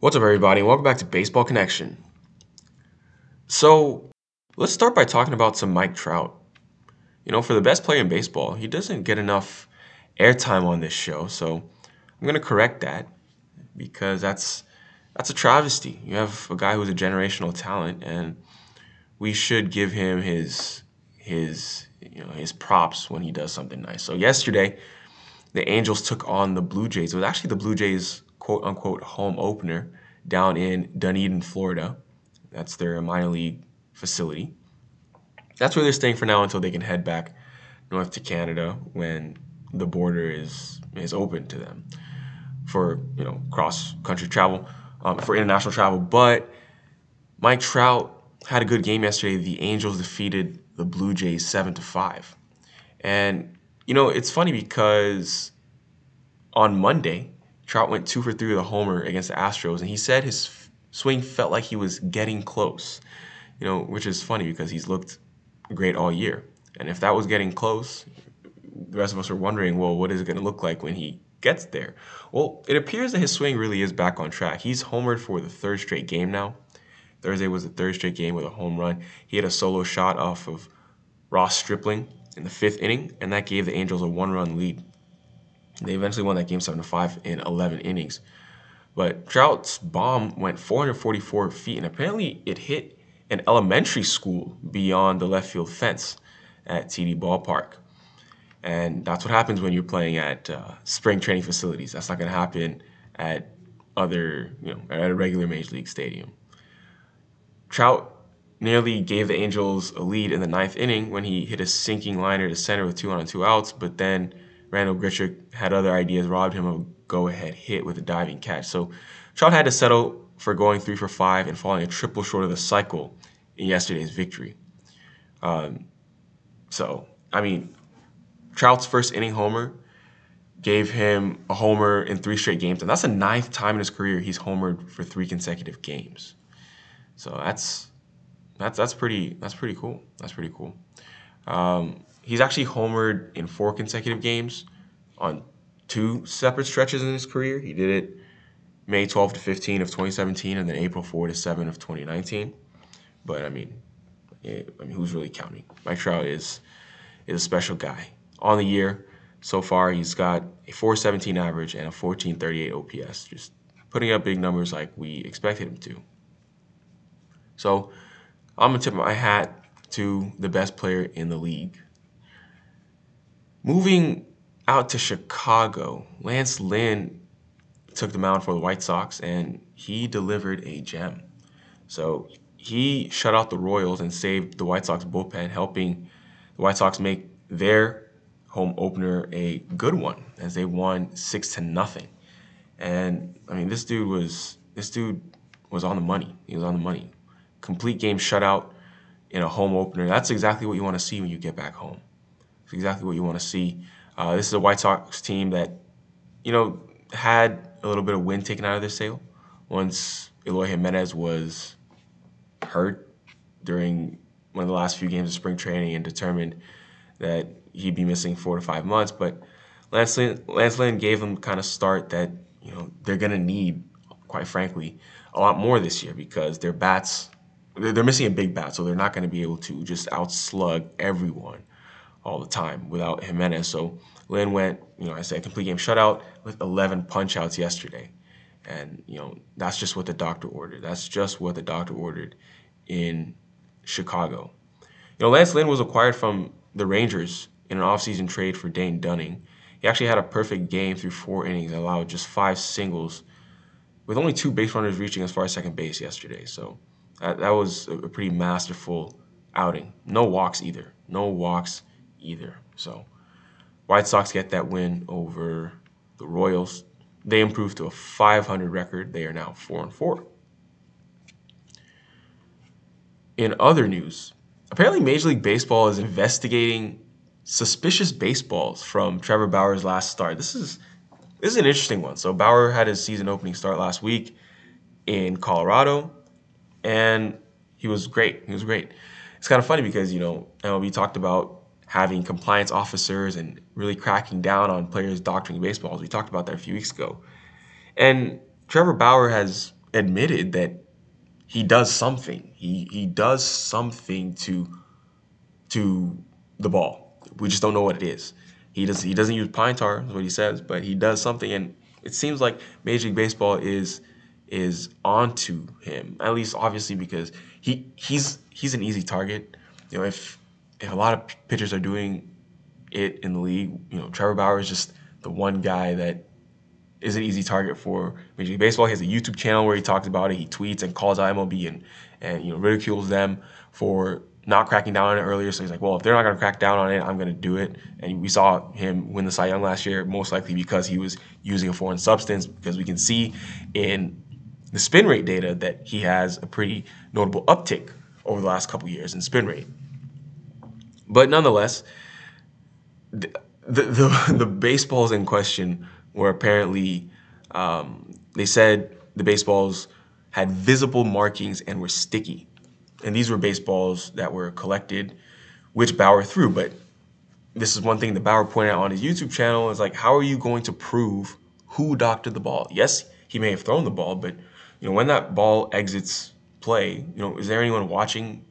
What's up, everybody, welcome back to Baseball Connection. So, let's start by talking about some Mike Trout. You know, for the best player in baseball, he doesn't get enough airtime on this show, so I'm going to correct that because that's that's a travesty. You have a guy who's a generational talent, and we should give him his his you know his props when he does something nice. So yesterday, the Angels took on the Blue Jays. It was actually the Blue Jays quote unquote home opener down in Dunedin, Florida. That's their minor league facility. That's where they're staying for now until they can head back north to Canada when the border is is open to them for you know cross country travel, um, for international travel. But Mike Trout had a good game yesterday. The Angels defeated the Blue Jays seven to five, and you know it's funny because on Monday Trout went two for three with a homer against the Astros, and he said his swing felt like he was getting close. You know, which is funny because he's looked great all year. And if that was getting close, the rest of us are wondering, well, what is it going to look like when he gets there? Well, it appears that his swing really is back on track. He's homered for the third straight game now. Thursday was the third straight game with a home run. He had a solo shot off of Ross Stripling in the fifth inning, and that gave the Angels a one run lead. They eventually won that game 7 to 5 in 11 innings. But Trout's bomb went 444 feet, and apparently it hit an elementary school beyond the left field fence at TD Ballpark. And that's what happens when you're playing at uh, spring training facilities. That's not going to happen at other, you know, at a regular major league stadium. Trout nearly gave the Angels a lead in the ninth inning when he hit a sinking liner to center with two on and two outs, but then Randal Grichuk had other ideas, robbed him of a go-ahead hit with a diving catch. So Trout had to settle for going three for five and falling a triple short of the cycle in yesterday's victory. Um, so, I mean, Trout's first inning homer gave him a homer in three straight games, and that's the ninth time in his career he's homered for three consecutive games. So that's that's that's pretty that's pretty cool. That's pretty cool. Um, he's actually homered in four consecutive games on two separate stretches in his career. He did it May 12 to 15 of 2017 and then April 4 to 7 of 2019. But I mean, it, I mean, who's really counting? Mike Trout is is a special guy. On the year so far, he's got a 417 average and a 1438 OPS, just putting up big numbers like we expected him to. So I'm gonna tip my hat to the best player in the league. Moving out to Chicago, Lance Lynn took the mound for the White Sox and he delivered a gem. So he shut out the Royals and saved the White Sox bullpen, helping the White Sox make their home opener a good one as they won six to nothing. And I mean, this dude was this dude was on the money. He was on the money. Complete game shutout in a home opener. That's exactly what you want to see when you get back home. It's exactly what you want to see. Uh, this is a White Sox team that, you know, had a little bit of wind taken out of their sail once Eloy Jimenez was hurt during one of the last few games of spring training and determined that he'd be missing four to five months. But Lance Lynn, Lance Lynn gave them kind of start that you know they're gonna need, quite frankly, a lot more this year because their bats they're missing a big bat, so they're not going to be able to just outslug everyone all the time without Jimenez. So Lynn went, you know, I said complete game shutout with 11 punch outs yesterday. And, you know, that's just what the doctor ordered. That's just what the doctor ordered in Chicago. You know, Lance Lynn was acquired from the Rangers in an offseason trade for Dane Dunning. He actually had a perfect game through four innings, allowed just five singles, with only two base runners reaching as far as second base yesterday. So that, that was a pretty masterful outing. No walks either. No walks either. So White Sox get that win over the Royals. They improved to a 500 record. They are now 4 and 4. In other news, apparently Major League Baseball is investigating suspicious baseballs from Trevor Bauer's last start. This is this is an interesting one. So Bauer had his season opening start last week in Colorado, and he was great. He was great. It's kind of funny because you know MLB talked about having compliance officers and really cracking down on players doctoring baseballs. We talked about that a few weeks ago. And Trevor Bauer has admitted that he does something. He he does something to to the ball. We just don't know what it is. He does he doesn't use pine tar, is what he says, but he does something, and it seems like Major League Baseball is is onto him. At least, obviously, because he he's he's an easy target. You know, if a lot of pitchers are doing it in the league, you know, Trevor Bauer is just the one guy that is an easy target for Major League Baseball. He has a YouTube channel where he talks about it. He tweets and calls out MLB and and you know ridicules them for not cracking down on it earlier. So he's like, well, if they're not going to crack down on it, I'm going to do it. And we saw him win the Cy Young last year, most likely because he was using a foreign substance. Because we can see in the spin rate data that he has a pretty notable uptick over the last couple years in spin rate. But nonetheless, the the, the, the baseballs in question were apparently um, they said the baseballs had visible markings and were sticky. And these were baseballs that were collected, which Bauer threw. But this is one thing that Bauer pointed out on his YouTube channel is like, how are you going to prove who doctored the ball? Yes, he may have thrown the ball, but you know, when that ball exits play, you know, is there anyone watching,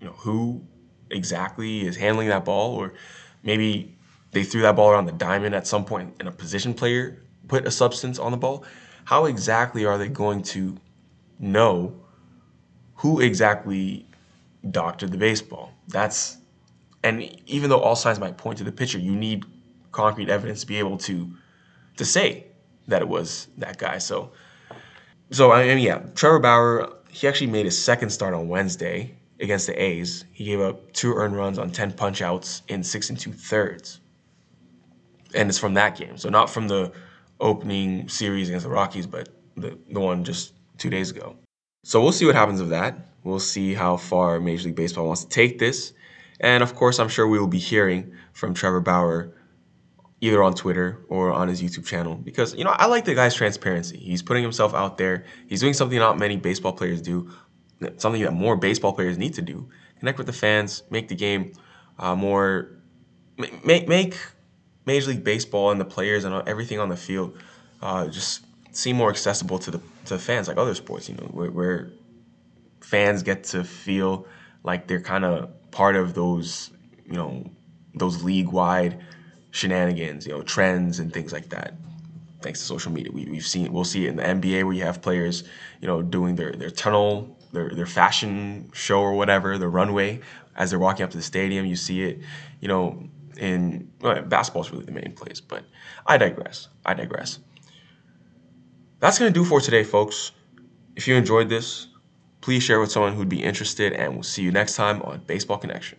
you know, who exactly is handling that ball? Or maybe they threw that ball around the diamond at some point and a position player put a substance on the ball. How exactly are they going to know who exactly doctored the baseball? That's and even though all signs might point to the pitcher, you need concrete evidence to be able to to say that it was that guy. So so I mean yeah, Trevor Bauer, he actually made his second start on Wednesday against the A's. He gave up two earned runs on ten punch outs in six and two thirds and it's from that game. So not from the opening series against the Rockies, but the, the one just two days ago. So we'll see what happens with that. We'll see how far Major League Baseball wants to take this. And of course, I'm sure we will be hearing from Trevor Bauer either on Twitter or on his YouTube channel because, you know, I like the guy's transparency. He's putting himself out there. He's doing something not many baseball players do, something that more baseball players need to do. Connect with the fans, make the game uh, more, make, make Major League Baseball and the players and everything on the field uh, just seem more accessible to the to fans like other sports. You know, where, where fans get to feel like they're kind of part of those you know those league wide shenanigans, you know, trends and things like that. Thanks to social media, we, we've seen we'll see it in the NBA where you have players, you know, doing their their tunnel, their their fashion show or whatever, the runway as they're walking up to the stadium. You see it, you know, in well, basketball is really the main place, but I digress. I digress. That's going to do for today, folks. If you enjoyed this, please share with someone who'd be interested, and we'll see you next time on Baseball Connection.